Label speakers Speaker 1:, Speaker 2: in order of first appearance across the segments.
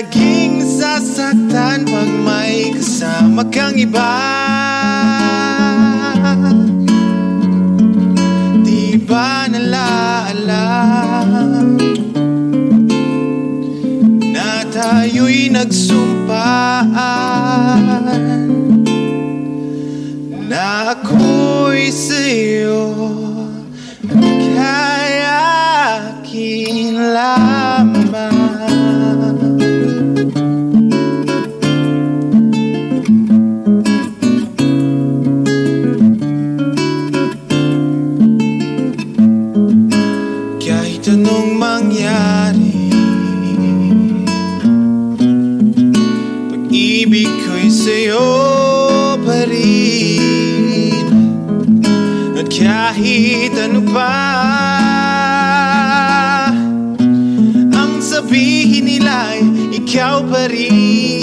Speaker 1: laging sasaktan Pag may kasama kang iba. Di ba nalaalam Na tayo'y nagsumpaan? Na ako'y sa'yo Kahit anong mangyari. Pag-ibig ko'y sa'yo pa rin. At kahit ano pa Ang sabihin nila'y ikaw pa rin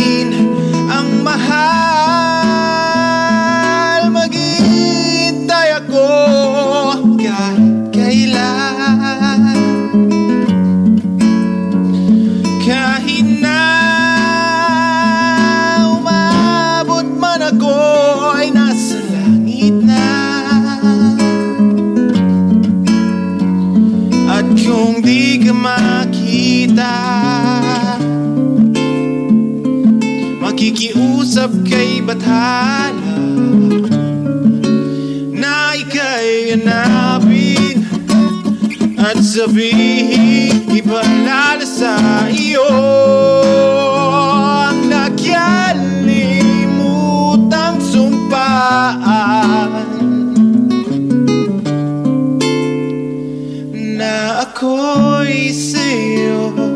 Speaker 1: At kung di ka makita. Makikiusap kay Bathala Na ika'y hanapin At sabihin ipalala Na ako'y sa'yo